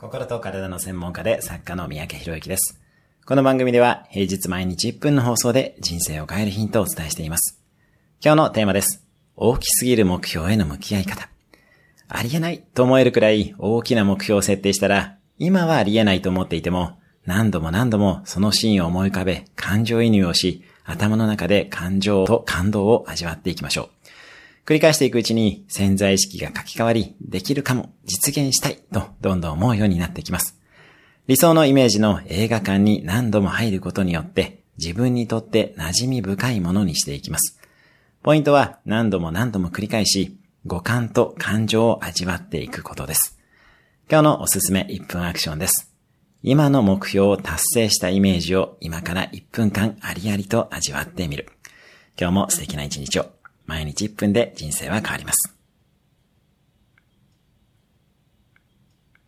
心と体の専門家で作家の三宅博之です。この番組では平日毎日1分の放送で人生を変えるヒントをお伝えしています。今日のテーマです。大きすぎる目標への向き合い方。ありえないと思えるくらい大きな目標を設定したら、今はありえないと思っていても、何度も何度もそのシーンを思い浮かべ、感情移入をし、頭の中で感情と感動を味わっていきましょう。繰り返していくうちに潜在意識が書き換わり、できるかも、実現したいとどんどん思うようになってきます。理想のイメージの映画館に何度も入ることによって自分にとって馴染み深いものにしていきます。ポイントは何度も何度も繰り返し、五感と感情を味わっていくことです。今日のおすすめ1分アクションです。今の目標を達成したイメージを今から1分間ありありと味わってみる。今日も素敵な一日を。毎日1分で人生は変わります。